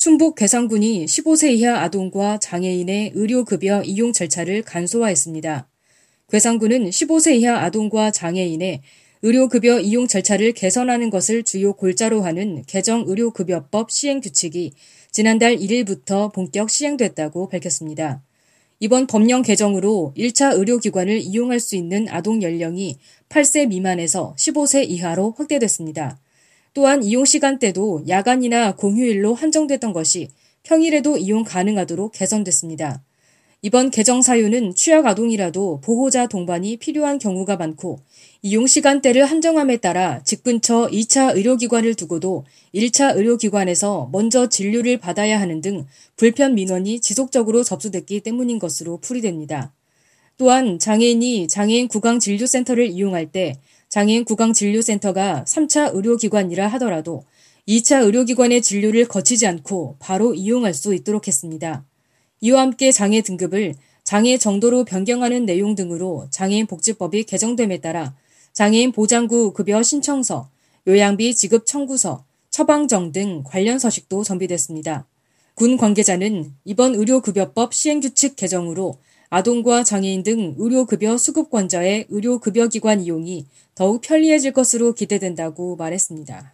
충북 괴산군이 15세 이하 아동과 장애인의 의료급여 이용 절차를 간소화했습니다. 괴산군은 15세 이하 아동과 장애인의 의료급여 이용 절차를 개선하는 것을 주요 골자로 하는 개정 의료급여법 시행 규칙이 지난달 1일부터 본격 시행됐다고 밝혔습니다. 이번 법령 개정으로 1차 의료기관을 이용할 수 있는 아동 연령이 8세 미만에서 15세 이하로 확대됐습니다. 또한 이용 시간대도 야간이나 공휴일로 한정됐던 것이 평일에도 이용 가능하도록 개선됐습니다. 이번 개정 사유는 취약 아동이라도 보호자 동반이 필요한 경우가 많고 이용 시간대를 한정함에 따라 집 근처 2차 의료기관을 두고도 1차 의료기관에서 먼저 진료를 받아야 하는 등 불편 민원이 지속적으로 접수됐기 때문인 것으로 풀이됩니다. 또한 장애인이 장애인 구강 진료센터를 이용할 때 장애인 구강진료센터가 3차 의료기관이라 하더라도 2차 의료기관의 진료를 거치지 않고 바로 이용할 수 있도록 했습니다. 이와 함께 장애 등급을 장애 정도로 변경하는 내용 등으로 장애인 복지법이 개정됨에 따라 장애인 보장구 급여 신청서, 요양비 지급 청구서, 처방정 등 관련 서식도 전비됐습니다. 군 관계자는 이번 의료급여법 시행규칙 개정으로 아동과 장애인 등 의료급여 수급권자의 의료급여기관 이용이 더욱 편리해질 것으로 기대된다고 말했습니다.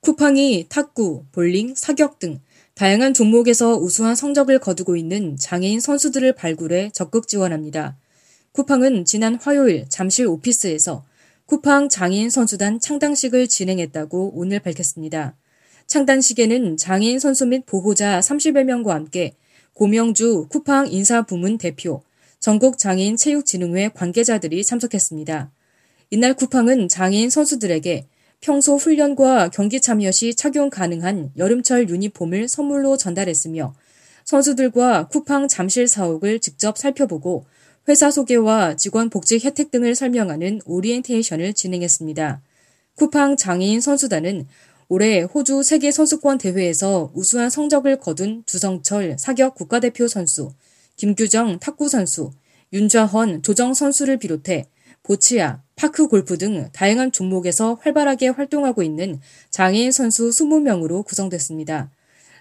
쿠팡이 탁구, 볼링, 사격 등 다양한 종목에서 우수한 성적을 거두고 있는 장애인 선수들을 발굴해 적극 지원합니다. 쿠팡은 지난 화요일 잠실 오피스에서 쿠팡 장애인 선수단 창단식을 진행했다고 오늘 밝혔습니다. 창단식에는 장애인 선수 및 보호자 30여 명과 함께 고명주 쿠팡 인사부문 대표, 전국 장애인 체육진흥회 관계자들이 참석했습니다. 이날 쿠팡은 장애인 선수들에게 평소 훈련과 경기 참여 시 착용 가능한 여름철 유니폼을 선물로 전달했으며 선수들과 쿠팡 잠실 사옥을 직접 살펴보고 회사 소개와 직원 복직 혜택 등을 설명하는 오리엔테이션을 진행했습니다. 쿠팡 장애인 선수단은 올해 호주 세계 선수권 대회에서 우수한 성적을 거둔 주성철 사격 국가대표 선수, 김규정 탁구 선수, 윤좌헌 조정 선수를 비롯해 보치아, 파크 골프 등 다양한 종목에서 활발하게 활동하고 있는 장애인 선수 20명으로 구성됐습니다.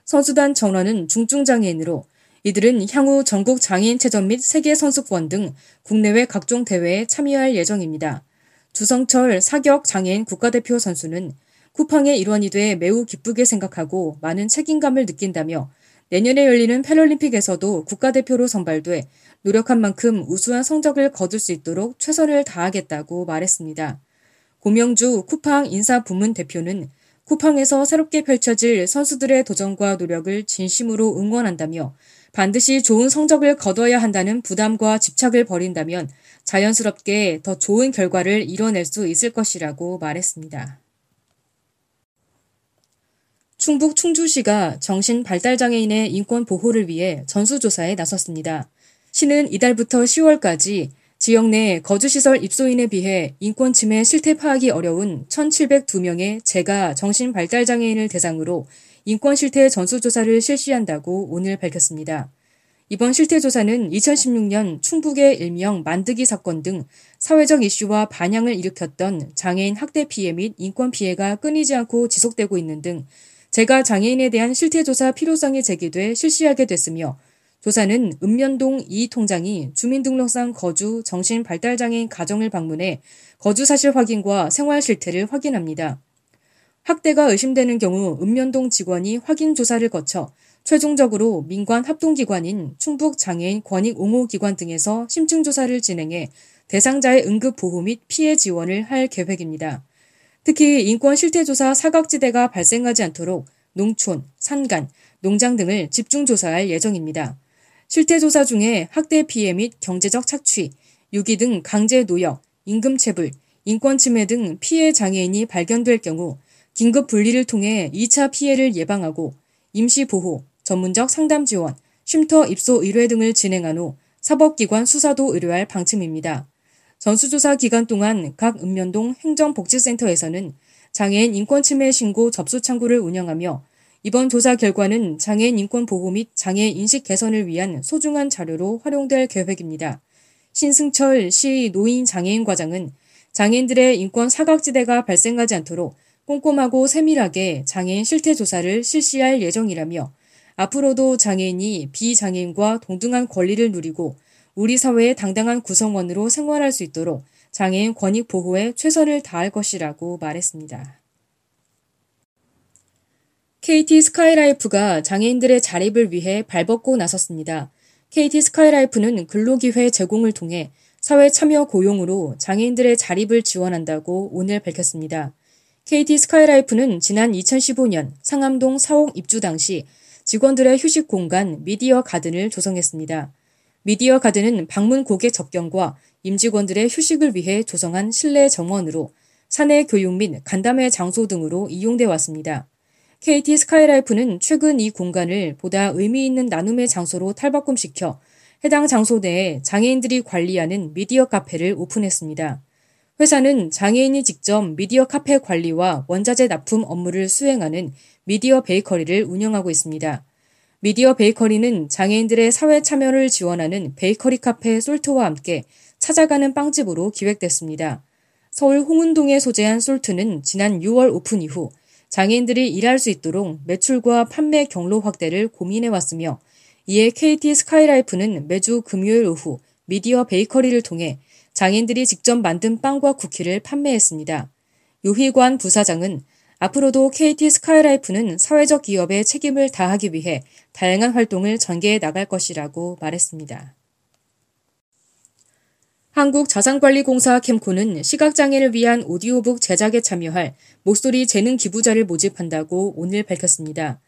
선수단 전원은 중증장애인으로 이들은 향후 전국 장애인 체전 및 세계 선수권 등 국내외 각종 대회에 참여할 예정입니다. 주성철 사격 장애인 국가대표 선수는 쿠팡의 일원이 돼 매우 기쁘게 생각하고 많은 책임감을 느낀다며 내년에 열리는 패럴림픽에서도 국가대표로 선발돼 노력한 만큼 우수한 성적을 거둘 수 있도록 최선을 다하겠다고 말했습니다. 고명주 쿠팡 인사 부문 대표는 쿠팡에서 새롭게 펼쳐질 선수들의 도전과 노력을 진심으로 응원한다며 반드시 좋은 성적을 거둬야 한다는 부담과 집착을 버린다면 자연스럽게 더 좋은 결과를 이뤄낼 수 있을 것이라고 말했습니다. 충북 충주시가 정신 발달장애인의 인권 보호를 위해 전수조사에 나섰습니다. 시는 이달부터 10월까지 지역 내 거주시설 입소인에 비해 인권 침해 실태 파악이 어려운 1,702명의 재가 정신 발달장애인을 대상으로 인권 실태 전수조사를 실시한다고 오늘 밝혔습니다. 이번 실태조사는 2016년 충북의 일명 만드기 사건 등 사회적 이슈와 반향을 일으켰던 장애인 학대 피해 및 인권 피해가 끊이지 않고 지속되고 있는 등 재가 장애인에 대한 실태조사 필요성이 제기돼 실시하게 됐으며 조사는 읍면동 이 통장이 주민등록상 거주 정신발달장애인 가정을 방문해 거주 사실 확인과 생활 실태를 확인합니다. 학대가 의심되는 경우 읍면동 직원이 확인 조사를 거쳐 최종적으로 민관 합동기관인 충북 장애인 권익 옹호 기관 등에서 심층 조사를 진행해 대상자의 응급 보호 및 피해 지원을 할 계획입니다. 특히 인권 실태조사 사각지대가 발생하지 않도록 농촌, 산간, 농장 등을 집중 조사할 예정입니다. 실태조사 중에 학대 피해 및 경제적 착취, 유기 등 강제 노역, 임금 체불, 인권 침해 등 피해 장애인이 발견될 경우 긴급 분리를 통해 2차 피해를 예방하고 임시 보호, 전문적 상담 지원, 쉼터 입소 의뢰 등을 진행한 후 사법기관 수사도 의뢰할 방침입니다. 전수조사 기간 동안 각 읍면동 행정복지센터에서는 장애인 인권 침해 신고 접수 창구를 운영하며 이번 조사 결과는 장애인 인권 보호 및 장애인 인식 개선을 위한 소중한 자료로 활용될 계획입니다. 신승철 시 노인 장애인 과장은 장애인들의 인권 사각지대가 발생하지 않도록 꼼꼼하고 세밀하게 장애인 실태 조사를 실시할 예정이라며 앞으로도 장애인이 비장애인과 동등한 권리를 누리고 우리 사회의 당당한 구성원으로 생활할 수 있도록 장애인 권익 보호에 최선을 다할 것이라고 말했습니다. KT 스카이라이프가 장애인들의 자립을 위해 발벗고 나섰습니다. KT 스카이라이프는 근로기회 제공을 통해 사회 참여 고용으로 장애인들의 자립을 지원한다고 오늘 밝혔습니다. KT 스카이라이프는 지난 2015년 상암동 사옥 입주 당시 직원들의 휴식 공간 미디어 가든을 조성했습니다. 미디어 가든은 방문 고객 접견과 임직원들의 휴식을 위해 조성한 실내 정원으로 사내 교육 및 간담회 장소 등으로 이용돼 왔습니다. KT 스카이라이프는 최근 이 공간을 보다 의미 있는 나눔의 장소로 탈바꿈시켜 해당 장소 내에 장애인들이 관리하는 미디어 카페를 오픈했습니다. 회사는 장애인이 직접 미디어 카페 관리와 원자재 납품 업무를 수행하는 미디어 베이커리를 운영하고 있습니다. 미디어 베이커리는 장애인들의 사회 참여를 지원하는 베이커리 카페 솔트와 함께 찾아가는 빵집으로 기획됐습니다. 서울 홍은동에 소재한 솔트는 지난 6월 오픈 이후 장애인들이 일할 수 있도록 매출과 판매 경로 확대를 고민해 왔으며 이에 KT 스카이라이프는 매주 금요일 오후 미디어 베이커리를 통해 장애인들이 직접 만든 빵과 쿠키를 판매했습니다. 요희관 부사장은 앞으로도 KT 스카이라이프는 사회적 기업에 책임을 다하기 위해 다양한 활동을 전개해 나갈 것이라고 말했습니다. 한국자산관리공사 캠코는 시각장애를 위한 오디오북 제작에 참여할 목소리 재능 기부자를 모집한다고 오늘 밝혔습니다.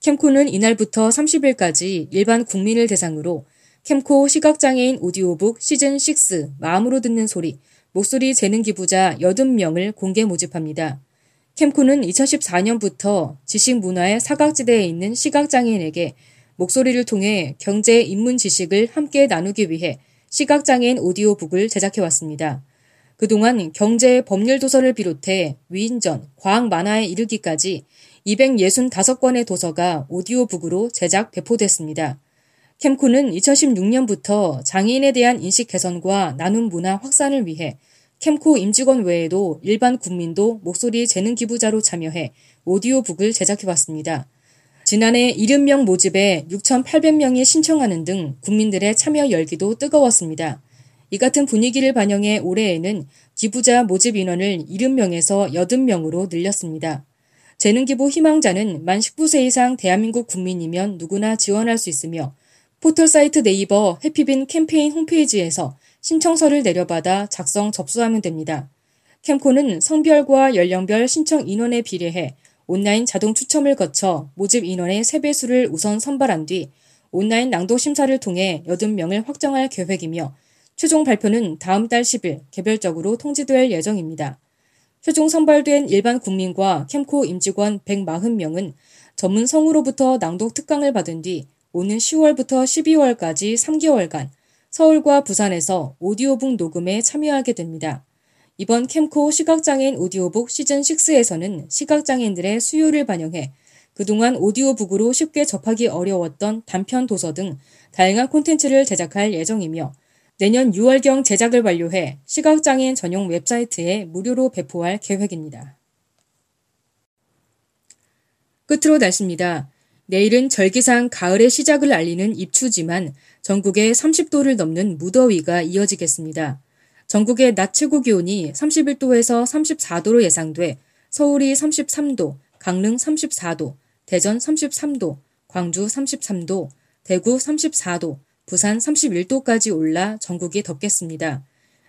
캠코는 이날부터 30일까지 일반 국민을 대상으로 캠코 시각장애인 오디오북 시즌6 마음으로 듣는 소리 목소리 재능 기부자 80명을 공개 모집합니다. 캠코는 2014년부터 지식 문화의 사각지대에 있는 시각장애인에게 목소리를 통해 경제 인문 지식을 함께 나누기 위해 시각장애인 오디오북을 제작해왔습니다. 그동안 경제 법률 도서를 비롯해 위인전, 과학 만화에 이르기까지 265권의 도서가 오디오북으로 제작 배포됐습니다. 캠코는 2016년부터 장애인에 대한 인식 개선과 나눔 문화 확산을 위해 캠코 임직원 외에도 일반 국민도 목소리 재능 기부자로 참여해 오디오북을 제작해왔습니다. 지난해 70명 모집에 6,800명이 신청하는 등 국민들의 참여 열기도 뜨거웠습니다. 이 같은 분위기를 반영해 올해에는 기부자 모집 인원을 70명에서 80명으로 늘렸습니다. 재능기부 희망자는 만 19세 이상 대한민국 국민이면 누구나 지원할 수 있으며 포털 사이트 네이버 해피빈 캠페인 홈페이지에서 신청서를 내려받아 작성 접수하면 됩니다. 캠코는 성별과 연령별 신청 인원에 비례해 온라인 자동 추첨을 거쳐 모집 인원의 3배수를 우선 선발한 뒤 온라인 낭독 심사를 통해 80명을 확정할 계획이며 최종 발표는 다음 달 10일 개별적으로 통지될 예정입니다. 최종 선발된 일반 국민과 캠코 임직원 140명은 전문 성우로부터 낭독 특강을 받은 뒤 오는 10월부터 12월까지 3개월간 서울과 부산에서 오디오북 녹음에 참여하게 됩니다. 이번 캠코 시각장애인 오디오북 시즌6에서는 시각장애인들의 수요를 반영해 그동안 오디오북으로 쉽게 접하기 어려웠던 단편 도서 등 다양한 콘텐츠를 제작할 예정이며 내년 6월경 제작을 완료해 시각장애인 전용 웹사이트에 무료로 배포할 계획입니다. 끝으로 날씨입니다. 내일은 절기상 가을의 시작을 알리는 입추지만 전국에 30도를 넘는 무더위가 이어지겠습니다. 전국의 낮 최고 기온이 31도에서 34도로 예상돼 서울이 33도, 강릉 34도, 대전 33도, 광주 33도, 대구 34도, 부산 31도까지 올라 전국이 덥겠습니다.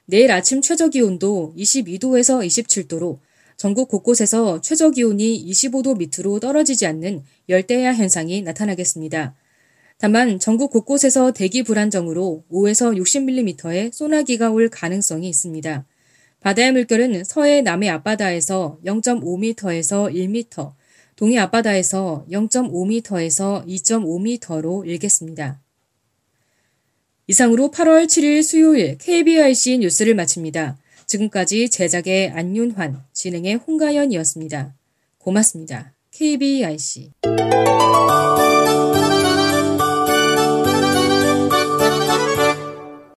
내일 아침 최저 기온도 22도에서 27도로 전국 곳곳에서 최저 기온이 25도 밑으로 떨어지지 않는 열대야 현상이 나타나겠습니다. 다만 전국 곳곳에서 대기 불안정으로 5에서 60mm의 소나기가 올 가능성이 있습니다. 바다의 물결은 서해 남해 앞바다에서 0.5m에서 1m, 동해 앞바다에서 0.5m에서 2.5m로 일겠습니다. 이상으로 8월 7일 수요일 KBIC 뉴스를 마칩니다. 지금까지 제작의 안윤환, 진행의 홍가연이었습니다. 고맙습니다. KBIC